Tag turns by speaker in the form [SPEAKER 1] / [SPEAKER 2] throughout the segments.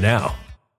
[SPEAKER 1] now.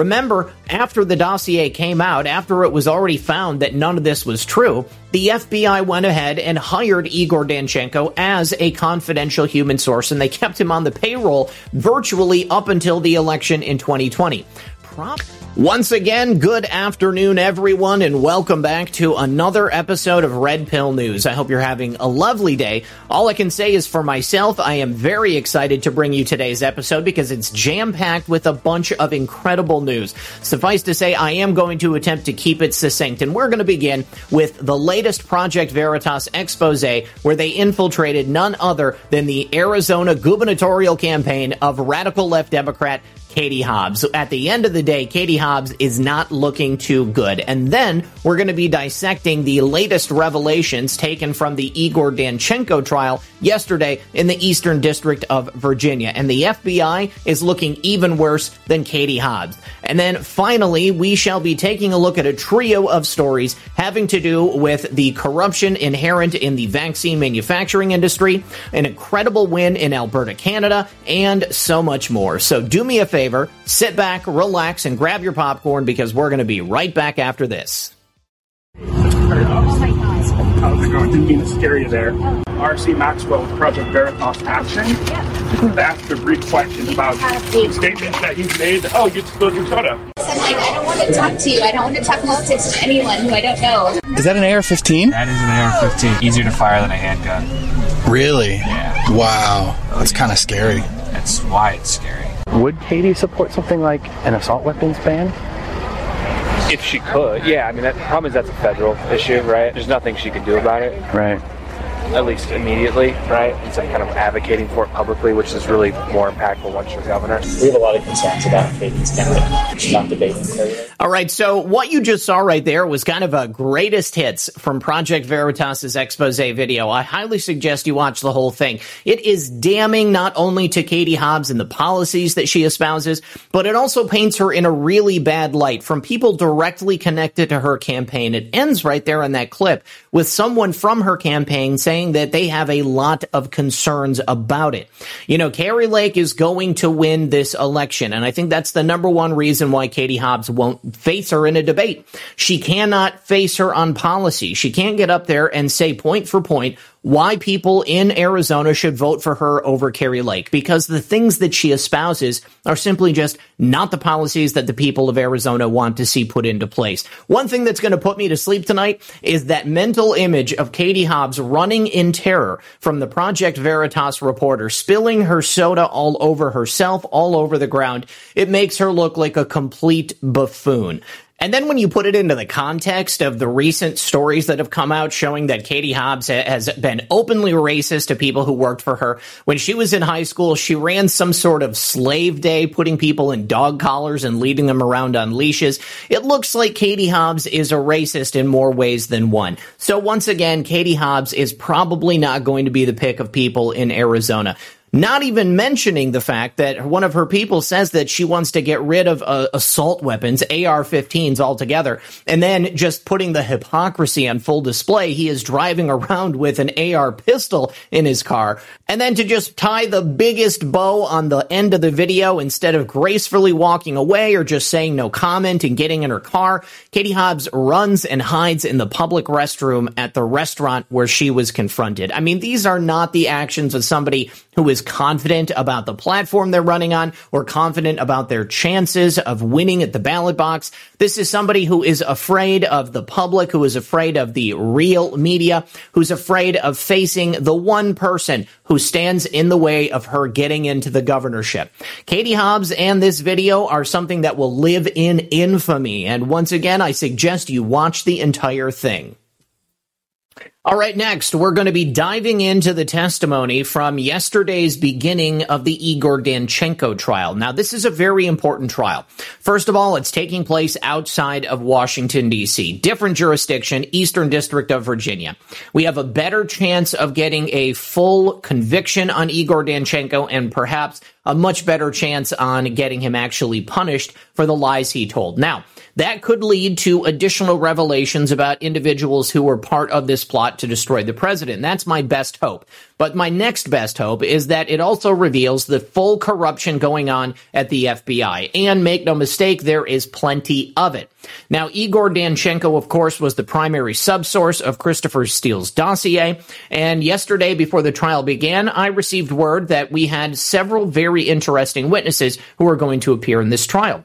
[SPEAKER 2] Remember, after the dossier came out, after it was already found that none of this was true, the FBI went ahead and hired Igor Danchenko as a confidential human source, and they kept him on the payroll virtually up until the election in 2020. Prop- once again, good afternoon, everyone, and welcome back to another episode of Red Pill News. I hope you're having a lovely day. All I can say is for myself, I am very excited to bring you today's episode because it's jam packed with a bunch of incredible news. Suffice to say, I am going to attempt to keep it succinct, and we're going to begin with the latest Project Veritas expose where they infiltrated none other than the Arizona gubernatorial campaign of radical left Democrat Katie Hobbs. At the end of the day, Katie Hobbs is not looking too good. And then we're going to be dissecting the latest revelations taken from the Igor Danchenko trial yesterday in the Eastern District of Virginia. And the FBI is looking even worse than Katie Hobbs. And then finally, we shall be taking a look at a trio of stories having to do with the corruption inherent in the vaccine manufacturing industry, an incredible win in Alberta, Canada, and so much more. So do me a favor favor, sit back, relax, and grab your popcorn because we're going to be right back after this.
[SPEAKER 3] How's it going? Didn't mean to scare you there. RC Maxwell with Project Veritas Action. I just wanted to ask a brief question about statements that he's made. Oh, you spilled your soda.
[SPEAKER 4] I'm like, I don't want to talk to you. I don't want to talk politics to anyone who I don't know.
[SPEAKER 5] Is that an AR-15?
[SPEAKER 6] That is an AR-15. Easier to fire than a handgun.
[SPEAKER 5] Really?
[SPEAKER 6] Yeah.
[SPEAKER 5] Wow. That's kind of scary.
[SPEAKER 6] That's why it's scary.
[SPEAKER 7] Would Katie support something like an assault weapons ban?
[SPEAKER 8] If she could, yeah. I mean, the problem is that's a federal issue, right? There's nothing she can do about it.
[SPEAKER 7] Right.
[SPEAKER 8] At least immediately, right? Instead of kind of advocating for it publicly, which is really more impactful once you're governor.
[SPEAKER 9] We have a lot of concerns about Katie's candidate. She's not debating clearly.
[SPEAKER 2] All right, so what you just saw right there was kind of a greatest hits from Project Veritas's expose video. I highly suggest you watch the whole thing. It is damning not only to Katie Hobbs and the policies that she espouses, but it also paints her in a really bad light from people directly connected to her campaign. It ends right there in that clip with someone from her campaign saying that they have a lot of concerns about it. You know, Kari Lake is going to win this election, and I think that's the number one reason why Katie Hobbs won't face her in a debate. She cannot face her on policy. She can't get up there and say point for point why people in Arizona should vote for her over Kari Lake because the things that she espouses are simply just not the policies that the people of Arizona want to see put into place. One thing that's going to put me to sleep tonight is that mental image of Katie Hobbs running in terror from the Project Veritas reporter, spilling her soda all over herself, all over the ground. It makes her look like a complete buffoon. And then when you put it into the context of the recent stories that have come out showing that Katie Hobbs has been openly racist to people who worked for her. When she was in high school, she ran some sort of slave day, putting people in dog collars and leading them around on leashes. It looks like Katie Hobbs is a racist in more ways than one. So once again, Katie Hobbs is probably not going to be the pick of people in Arizona. Not even mentioning the fact that one of her people says that she wants to get rid of uh, assault weapons, AR 15s altogether, and then just putting the hypocrisy on full display. He is driving around with an AR pistol in his car. And then to just tie the biggest bow on the end of the video instead of gracefully walking away or just saying no comment and getting in her car, Katie Hobbs runs and hides in the public restroom at the restaurant where she was confronted. I mean, these are not the actions of somebody who is is confident about the platform they're running on or confident about their chances of winning at the ballot box. This is somebody who is afraid of the public, who is afraid of the real media, who's afraid of facing the one person who stands in the way of her getting into the governorship. Katie Hobbs and this video are something that will live in infamy. And once again, I suggest you watch the entire thing. All right, next, we're going to be diving into the testimony from yesterday's beginning of the Igor Danchenko trial. Now, this is a very important trial. First of all, it's taking place outside of Washington, D.C., different jurisdiction, Eastern District of Virginia. We have a better chance of getting a full conviction on Igor Danchenko and perhaps a much better chance on getting him actually punished for the lies he told. Now, that could lead to additional revelations about individuals who were part of this plot to destroy the president. That's my best hope. But my next best hope is that it also reveals the full corruption going on at the FBI. And make no mistake, there is plenty of it. Now, Igor Danchenko, of course, was the primary subsource of Christopher Steele's dossier. And yesterday, before the trial began, I received word that we had several very interesting witnesses who are going to appear in this trial.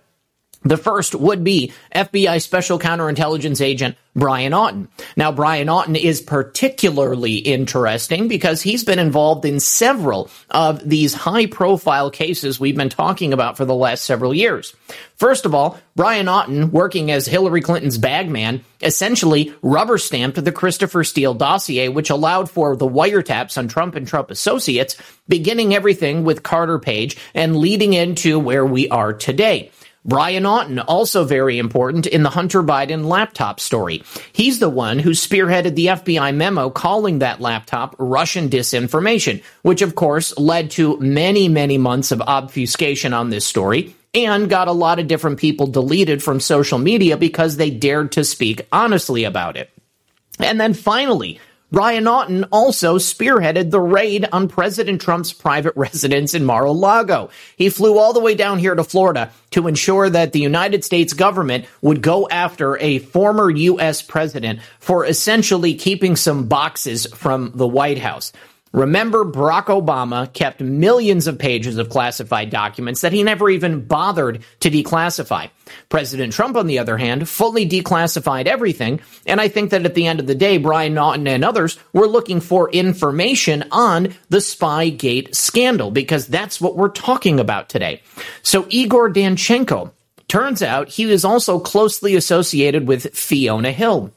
[SPEAKER 2] The first would be FBI Special Counterintelligence Agent Brian Auten. Now, Brian Auten is particularly interesting because he's been involved in several of these high profile cases we've been talking about for the last several years. First of all, Brian Auten, working as Hillary Clinton's bagman, essentially rubber stamped the Christopher Steele dossier, which allowed for the wiretaps on Trump and Trump associates, beginning everything with Carter Page and leading into where we are today. Brian Auten, also very important in the Hunter Biden laptop story. He's the one who spearheaded the FBI memo calling that laptop Russian disinformation, which of course led to many, many months of obfuscation on this story and got a lot of different people deleted from social media because they dared to speak honestly about it. And then finally, Brian Auten also spearheaded the raid on President Trump's private residence in Mar-a-Lago. He flew all the way down here to Florida to ensure that the United States government would go after a former U.S. president for essentially keeping some boxes from the White House. Remember, Barack Obama kept millions of pages of classified documents that he never even bothered to declassify. President Trump, on the other hand, fully declassified everything, and I think that at the end of the day, Brian Auten and others were looking for information on the Spygate scandal, because that's what we're talking about today. So Igor Danchenko, turns out he is also closely associated with Fiona Hill.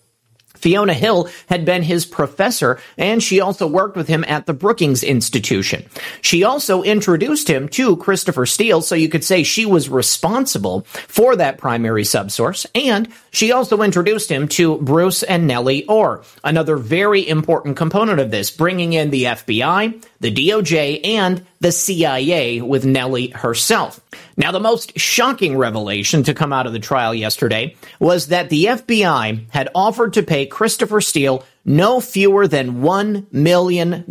[SPEAKER 2] Fiona Hill had been his professor, and she also worked with him at the Brookings Institution. She also introduced him to Christopher Steele, so you could say she was responsible for that primary subsource, and she also introduced him to Bruce and Nellie Ohr, another very important component of this, bringing in the FBI, the DOJ, and the CIA with Nellie herself. Now, the most shocking revelation to come out of the trial yesterday was that the FBI had offered to pay Christopher Steele no fewer than $1 million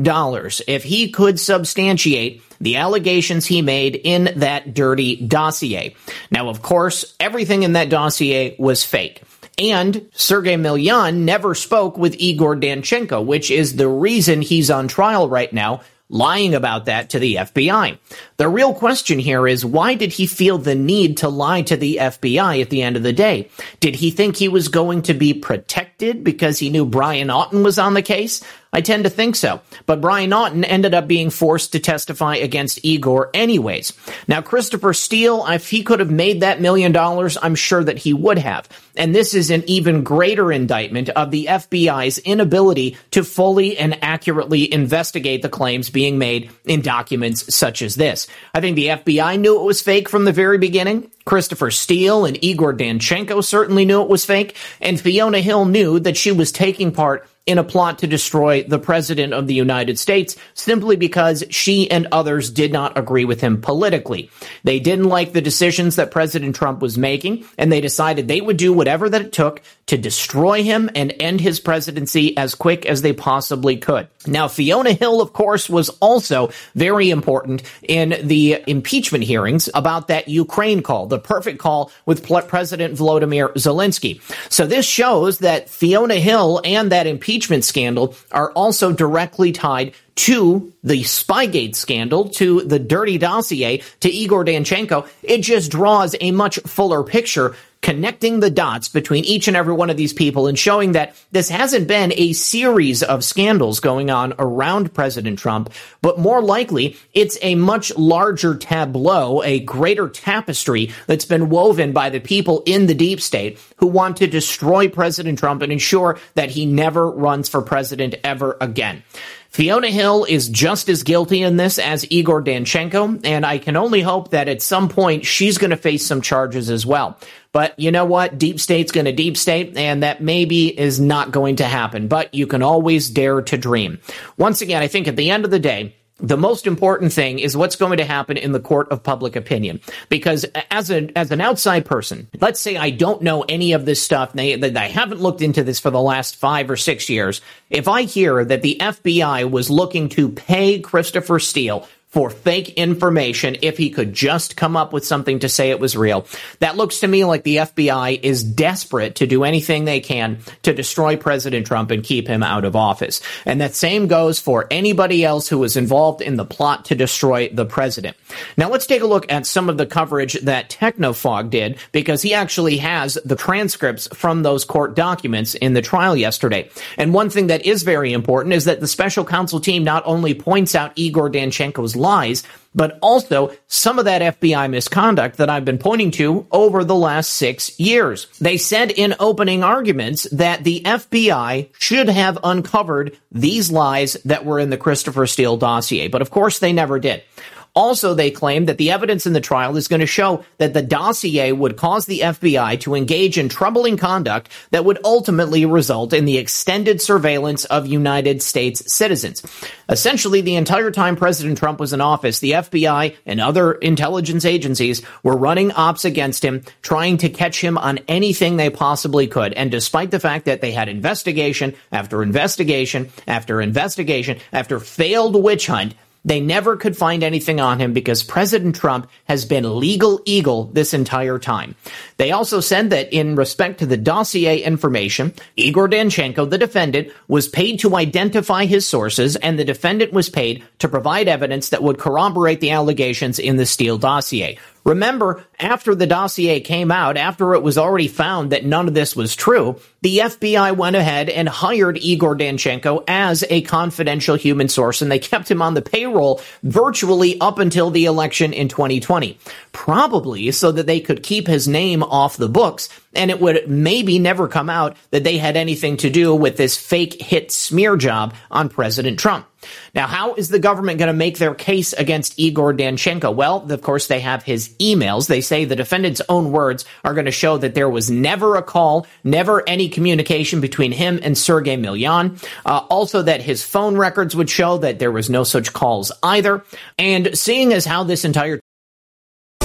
[SPEAKER 2] if he could substantiate the allegations he made in that dirty dossier. Now, of course, everything in that dossier was fake. And Sergei Millian never spoke with Igor Danchenko, which is the reason he's on trial right now lying about that to the FBI. The real question here is why did he feel the need to lie to the FBI at the end of the day? Did he think he was going to be protected because he knew Brian Auten was on the case? I tend to think so. But Brian Auten ended up being forced to testify against Igor anyways. Now, Christopher Steele, if he could have made that million dollars, I'm sure that he would have. And this is an even greater indictment of the FBI's inability to fully and accurately investigate the claims being made in documents such as this. I think the FBI knew it was fake from the very beginning. Christopher Steele and Igor Danchenko certainly knew it was fake. And Fiona Hill knew that she was taking part in a plot to destroy the president of the United States simply because she and others did not agree with him politically. They didn't like the decisions that President Trump was making, and they decided they would do whatever that it took to destroy him and end his presidency as quick as they possibly could. Now, Fiona Hill, of course, was also very important in the impeachment hearings about that Ukraine call, the perfect call with President Volodymyr Zelensky. So this shows that Fiona Hill and that impeachment impeachment scandal are also directly tied to the Spygate scandal, to the dirty dossier, to Igor Danchenko. It just draws a much fuller picture connecting the dots between each and every one of these people and showing that this hasn't been a series of scandals going on around President Trump, but more likely it's a much larger tableau, a greater tapestry that's been woven by the people in the deep state who want to destroy President Trump and ensure that he never runs for president ever again. Fiona Hill is just as guilty in this as Igor Danchenko, and I can only hope that at some point she's going to face some charges as well. But you know what? Deep state's going to deep state, and that maybe is not going to happen. But you can always dare to dream. Once again, I think at the end of the day, the most important thing is what's going to happen in the court of public opinion. Because as a as an outside person, let's say I don't know any of this stuff, that I haven't looked into this for the last five or six years. If I hear that the FBI was looking to pay Christopher Steele for fake information if he could just come up with something to say it was real. That looks to me like the FBI is desperate to do anything they can to destroy President Trump and keep him out of office. And that same goes for anybody else who was involved in the plot to destroy the president. Now let's take a look at some of the coverage that Technofog did because he actually has the transcripts from those court documents in the trial yesterday. And one thing that is very important is that the special counsel team not only points out Igor Danchenko's lies, but also some of that FBI misconduct that I've been pointing to over the last six years. They said in opening arguments that the FBI should have uncovered these lies that were in the Christopher Steele dossier, but of course they never did. Also, they claim that the evidence in the trial is going to show that the dossier would cause the FBI to engage in troubling conduct that would ultimately result in the extended surveillance of United States citizens. Essentially, the entire time President Trump was in office, the FBI and other intelligence agencies were running ops against him, trying to catch him on anything they possibly could. And despite the fact that they had investigation after investigation after investigation after failed witch hunt, they never could find anything on him because President Trump has been legal eagle this entire time. They also said that in respect to the dossier information, Igor Danchenko, the defendant, was paid to identify his sources and the defendant was paid to provide evidence that would corroborate the allegations in the Steele dossier. Remember, after the dossier came out, after it was already found that none of this was true, the FBI went ahead and hired Igor Danchenko as a confidential human source, and they kept him on the payroll virtually up until the election in 2020. Probably so that they could keep his name off the books, and it would maybe never come out that they had anything to do with this fake hit smear job on President Trump. Now, how is the government going to make their case against Igor Danchenko? Well, of course, they have his emails. They say the defendant's own words are going to show that there was never a call, never any communication between him and Sergei Millian. Uh, also, that his phone records would show that there was no such calls either. And seeing as how this entire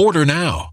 [SPEAKER 10] Order now.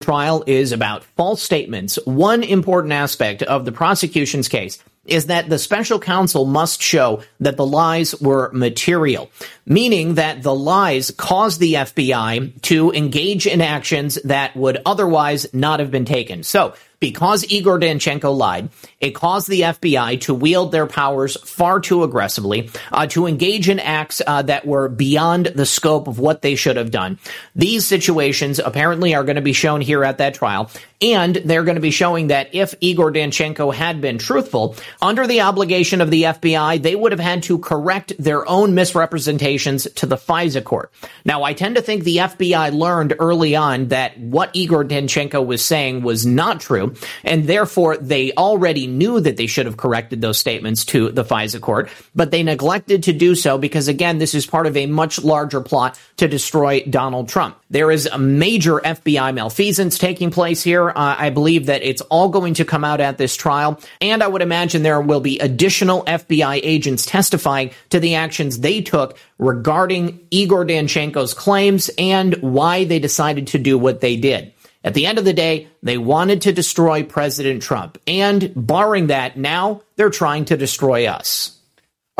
[SPEAKER 2] Trial is about false statements. One important aspect of the prosecution's case is that the special counsel must show that the lies were material, meaning that the lies caused the FBI to engage in actions that would otherwise not have been taken. So, because Igor Danchenko lied, it caused the FBI to wield their powers far too aggressively, uh, to engage in acts uh, that were beyond the scope of what they should have done. These situations apparently are going to be shown here at that trial, and they're going to be showing that if Igor Danchenko had been truthful, under the obligation of the FBI, they would have had to correct their own misrepresentations to the FISA court. Now, I tend to think the FBI learned early on that what Igor Danchenko was saying was not true, and therefore they already knew that they should have corrected those statements to the FISA court, but they neglected to do so because, again, this is part of a much larger plot to destroy Donald Trump. There is a major FBI malfeasance taking place here. Uh, I believe that it's all going to come out at this trial, and I would imagine there will be additional FBI agents testifying to the actions they took regarding Igor Danchenko's claims and why they decided to do what they did. At the end of the day, they wanted to destroy President Trump. And barring that, now they're trying to destroy us.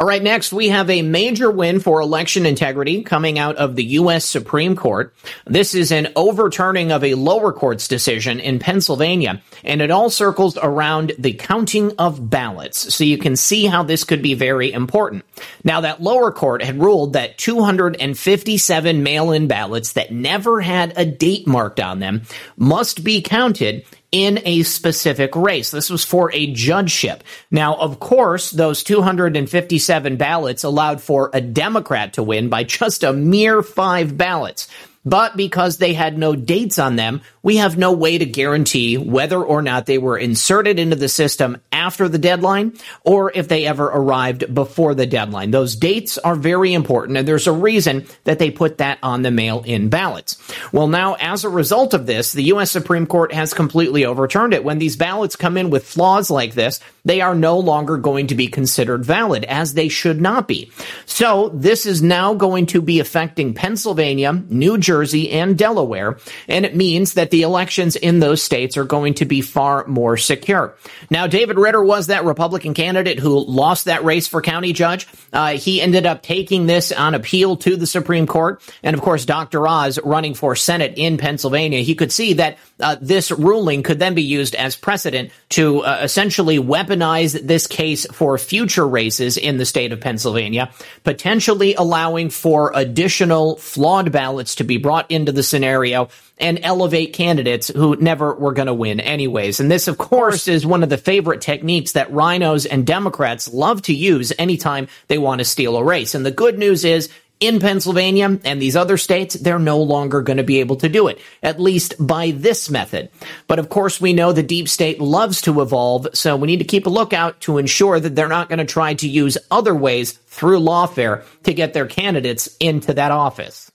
[SPEAKER 2] All right, next we have a major win for election integrity coming out of the U.S. Supreme Court. This is an overturning of a lower court's decision in Pennsylvania, and it all circles around the counting of ballots. So you can see how this could be very important. Now, that lower court had ruled that 257 mail-in ballots that never had a date marked on them must be counted in a specific race. This was for a judgeship. Now, of course, those 257 ballots allowed for a Democrat to win by just a mere five ballots. But because they had no dates on them, we have no way to guarantee whether or not they were inserted into the system after the deadline or if they ever arrived before the deadline. Those dates are very important, and there's a reason that they put that on the mail in ballots. Well, now, as a result of this, the U.S. Supreme Court has completely overturned it. When these ballots come in with flaws like this, they are no longer going to be considered valid, as they should not be. So, this is now going to be affecting Pennsylvania, New Jersey, and Delaware, and it means that the elections in those states are going to be far more secure. Now, David Ritter was that Republican candidate who lost that race for county judge. Uh, he ended up taking this on appeal to the Supreme Court. And of course, Dr. Oz running for Senate in Pennsylvania, he could see that uh, this ruling could then be used as precedent to uh, essentially weaponize this case for future races in the state of Pennsylvania, potentially allowing for additional flawed ballots to be brought into the scenario and elevate candidates who never were going to win anyways. And this, of course, is one of the favorite techniques that RINOs and Democrats love to use anytime they want to steal a race. And the good news is in Pennsylvania and these other states, they're no longer going to be able to do it, at least by this method. But of course, we know the deep state loves to evolve, so we need to keep a lookout to ensure that they're not going to try to use other ways through lawfare to get their candidates into that office.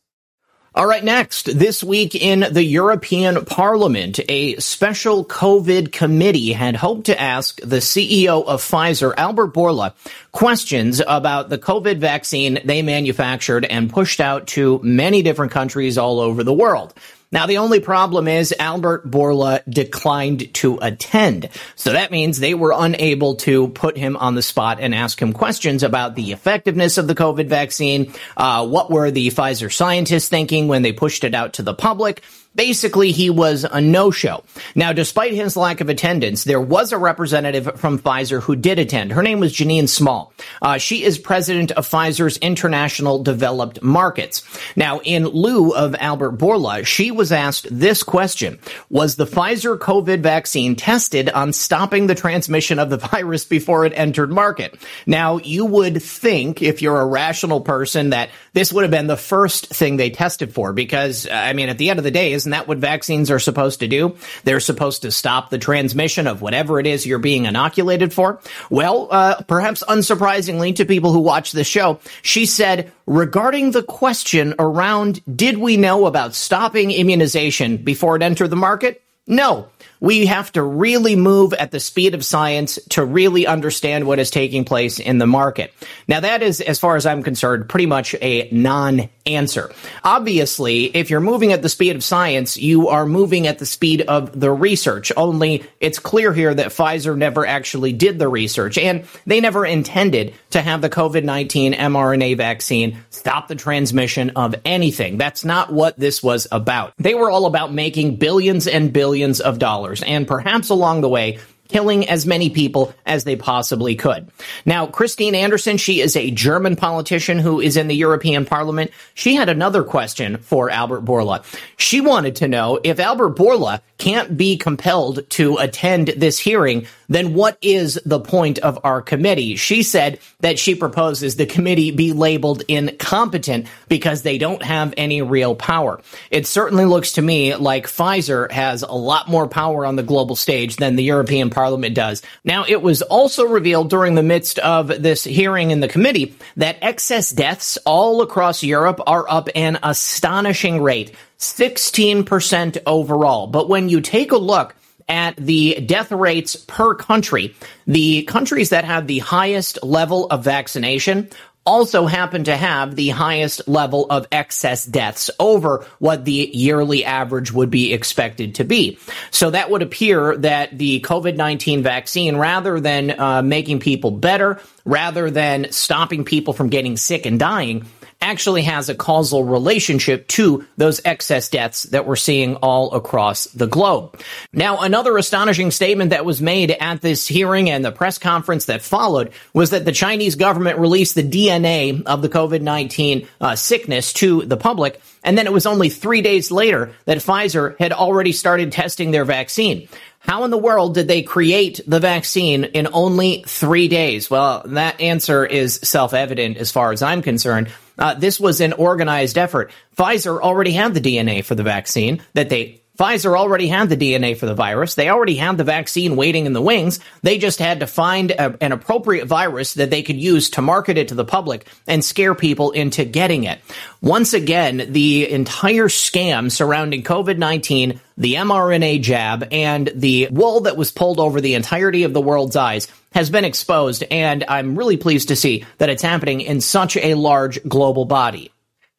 [SPEAKER 2] All right, next, this week in the European Parliament, a special COVID committee had hoped to ask the CEO of Pfizer, Albert Bourla, questions about the COVID vaccine they manufactured and pushed out to many different countries all over the world. Now, the only problem is Albert Bourla declined to attend. So that means they were unable to put him on the spot and ask him questions about the effectiveness of the COVID vaccine. Uh, what were the Pfizer scientists thinking when they pushed it out to the public? Basically, he was a no-show. Now, despite his lack of attendance, there was a representative from Pfizer who did attend. Her name was Janine Small. Uh, she is president of Pfizer's International Developed Markets. Now, in lieu of Albert Bourla, she was asked this question. Was the Pfizer COVID vaccine tested on stopping the transmission of the virus before it entered market? Now, you would think, if you're a rational person, that this would have been the first thing they tested for because, I mean, at the end of the day, isn't that what vaccines are supposed to do? They're supposed to stop the transmission of whatever it is you're being inoculated for. Well, uh, perhaps unsurprisingly to people who watch the show, she said regarding the question around did we know about stopping immunization before it entered the market? No. We have to really move at the speed of science to really understand what is taking place in the market. Now, that is, as far as I'm concerned, pretty much a non answer. Obviously, if you're moving at the speed of science, you are moving at the speed of the research. Only it's clear here that Pfizer never actually did the research and they never intended to have the COVID-19 mRNA vaccine stop the transmission of anything. That's not what this was about. They were all about making billions and billions of dollars and perhaps along the way killing as many people as they possibly could. Now, Christine Anderson, she is a German politician who is in the European Parliament. She had another question for Albert Bourla. She wanted to know if Albert Bourla can't be compelled to attend this hearing, then what is the point of our committee? She said that she proposes the committee be labeled incompetent because they don't have any real power. It certainly looks to me like Pfizer has a lot more power on the global stage than the European Parliament does. Now, it was also revealed during the midst of this hearing in the committee that excess deaths all across Europe are up an astonishing rate. 16% overall. But when you take a look at the death rates per country, the countries that have the highest level of vaccination also happen to have the highest level of excess deaths over what the yearly average would be expected to be. So that would appear that the COVID-19 vaccine, rather than uh, making people better, rather than stopping people from getting sick and dying, actually has a causal relationship to those excess deaths that we're seeing all across the globe. Now, another astonishing statement that was made at this hearing and the press conference that followed was that the Chinese government released the DNA of the COVID-19 uh, sickness to the public. And then it was only three days later that Pfizer had already started testing their vaccine. How in the world did they create the vaccine in only three days? Well, that answer is self-evident as far as I'm concerned. Uh, this was an organized effort. Pfizer already had the DNA for the vaccine that they Pfizer already had the DNA for the virus. They already had the vaccine waiting in the wings. They just had to find a, an appropriate virus that they could use to market it to the public and scare people into getting it. Once again, the entire scam surrounding COVID-19, the mRNA jab, and the wool that was pulled over the entirety of the world's eyes has been exposed, and I'm really pleased to see that it's happening in such a large global body.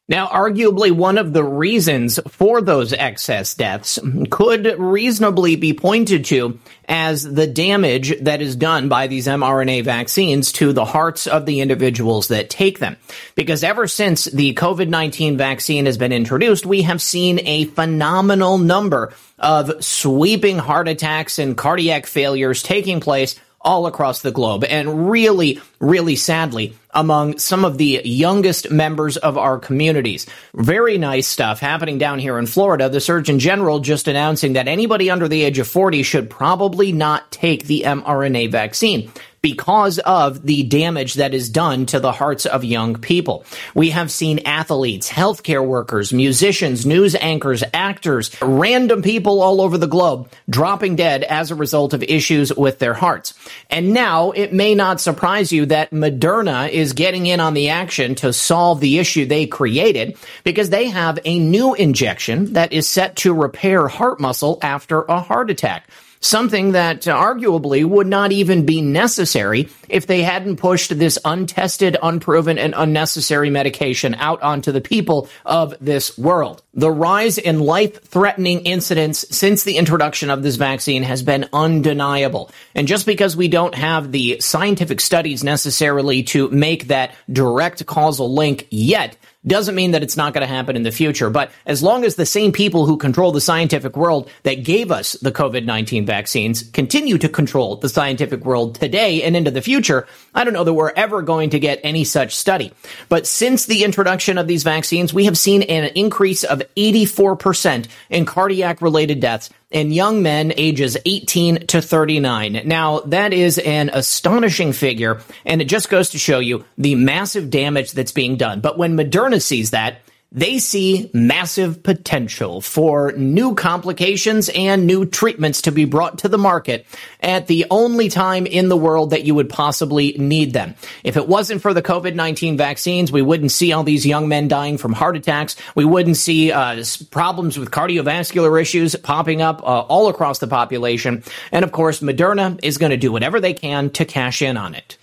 [SPEAKER 2] Now, arguably one of the reasons for those excess deaths could reasonably be pointed to as the damage that is done by these mRNA vaccines to the hearts of the individuals that take them. Because ever since the COVID-19 vaccine has been introduced, we have seen a phenomenal number of sweeping heart attacks and cardiac failures taking place all across the globe. And really, really sadly, among some of the youngest members of our communities. Very nice stuff happening down here in Florida. The Surgeon General just announcing that anybody under the age of 40 should probably not take the mRNA vaccine. Because of the damage that is done to the hearts of young people. We have seen athletes, healthcare workers, musicians, news anchors, actors, random people all over the globe dropping dead as a result of issues with their hearts. And now it may not surprise you that Moderna is getting in on the action to solve the issue they created because they have a new injection that is set to repair heart muscle after a heart attack something that uh, arguably would not even be necessary if they hadn't pushed this untested, unproven, and unnecessary medication out onto the people of this world. The rise in life threatening incidents since the introduction of this vaccine has been undeniable. And just because we don't have the scientific studies necessarily to make that direct causal link yet, doesn't mean that it's not going to happen in the future. But as long as the same people who control the scientific world that gave us the COVID-19 vaccines continue to control the scientific world today and into the future, I don't know that we're ever going to get any such study. But since the introduction of these vaccines, we have seen an increase of 84% in cardiac related deaths in young men ages 18 to 39. Now, that is an astonishing figure, and it just goes to show you the massive damage that's being done. But when Moderna sees that, they see massive potential for new complications and new treatments to be brought to the market at the only time in the world that you would possibly need them. If it wasn't for the COVID-19 vaccines, we wouldn't see all these young men dying from heart attacks. We wouldn't see uh, problems with cardiovascular issues popping up uh, all across the population. And of course, Moderna is going to do whatever they can to cash in on it.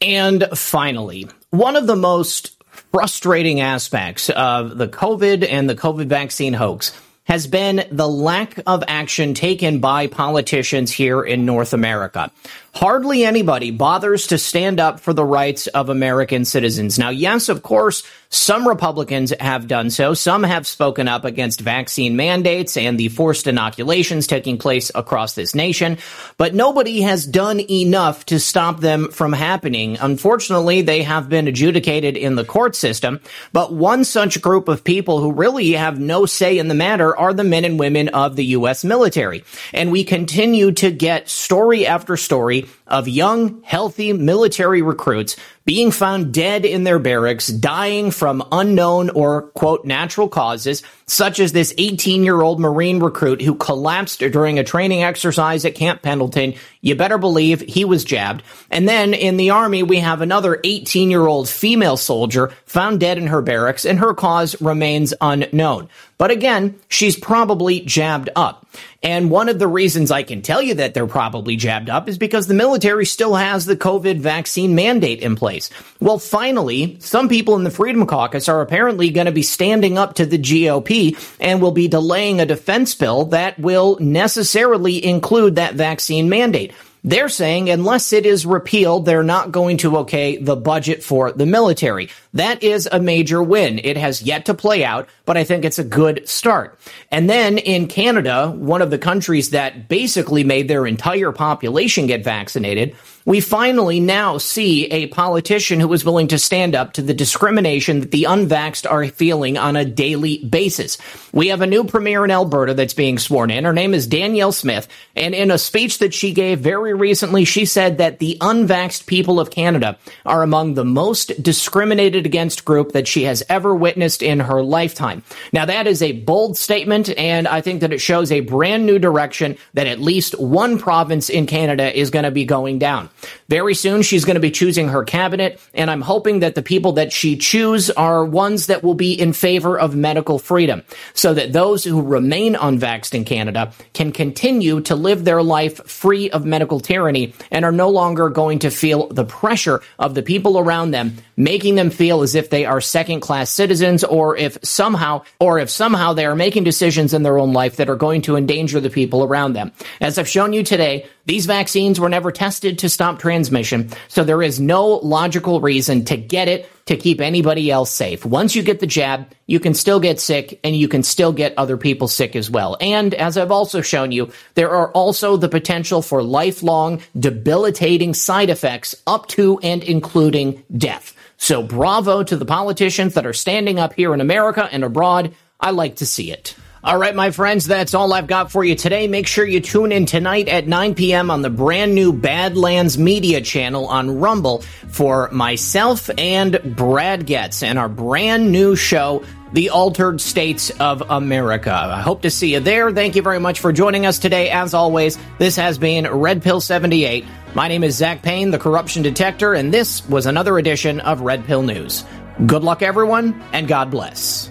[SPEAKER 2] And finally, one of the most frustrating aspects of the COVID and the COVID vaccine hoax has been the lack of action taken by politicians here in North America. Hardly anybody bothers to stand up for the rights of American citizens. Now, yes, of course, some Republicans have done so. Some have spoken up against vaccine mandates and the forced inoculations taking place across this nation, but nobody has done enough to stop them from happening. Unfortunately, they have been adjudicated in the court system, but one such group of people who really have no say in the matter are the men and women of the U.S. military. And we continue to get story after story of young, healthy military recruits being found dead in their barracks, dying from unknown or quote natural causes, such as this 18 year old Marine recruit who collapsed during a training exercise at Camp Pendleton. You better believe he was jabbed. And then in the army, we have another 18 year old female soldier found dead in her barracks and her cause remains unknown. But again, she's probably jabbed up. And one of the reasons I can tell you that they're probably jabbed up is because the military still has the COVID vaccine mandate in place. Well, finally, some people in the Freedom Caucus are apparently going to be standing up to the GOP and will be delaying a defense bill that will necessarily include that vaccine mandate. They're saying unless it is repealed, they're not going to okay the budget for the military. That is a major win. It has yet to play out, but I think it's a good start. And then in Canada, one of the countries that basically made their entire population get vaccinated, we finally now see a politician who is willing to stand up to the discrimination that the unvaxxed are feeling on a daily basis. We have a new premier in Alberta that's being sworn in. Her name is Danielle Smith. And in a speech that she gave very recently, she said that the unvaxxed people of Canada are among the most discriminated against group that she has ever witnessed in her lifetime. Now, that is a bold statement, and I think that it shows a brand new direction that at least one province in Canada is going to be going down. Very soon, she's going to be choosing her cabinet, and I'm hoping that the people that she choose are ones that will be in favor of medical freedom, so that those who remain unvaxxed in Canada can continue to live their life free of medical tyranny and are no longer going to feel the pressure of the people around them, making them feel as if they are second class citizens, or if somehow, or if somehow they are making decisions in their own life that are going to endanger the people around them. As I've shown you today, these vaccines were never tested to stop transmission, so there is no logical reason to get it to keep anybody else safe. Once you get the jab, you can still get sick and you can still get other people sick as well. And as I've also shown you, there are also the potential for lifelong debilitating side effects up to and including death. So bravo to the politicians that are standing up here in America and abroad. I like to see it. All right, my friends, that's all I've got for you today. Make sure you tune in tonight at 9 p.m. on the brand new Badlands Media channel on Rumble for myself and Brad Getz and our brand new show, The Altered States of America. I hope to see you there. Thank you very much for joining us today. As always, this has been Red Pill 78. My name is Zak Paine, the corruption detector, and this was another edition of Red Pill News. Good luck, everyone, and God bless.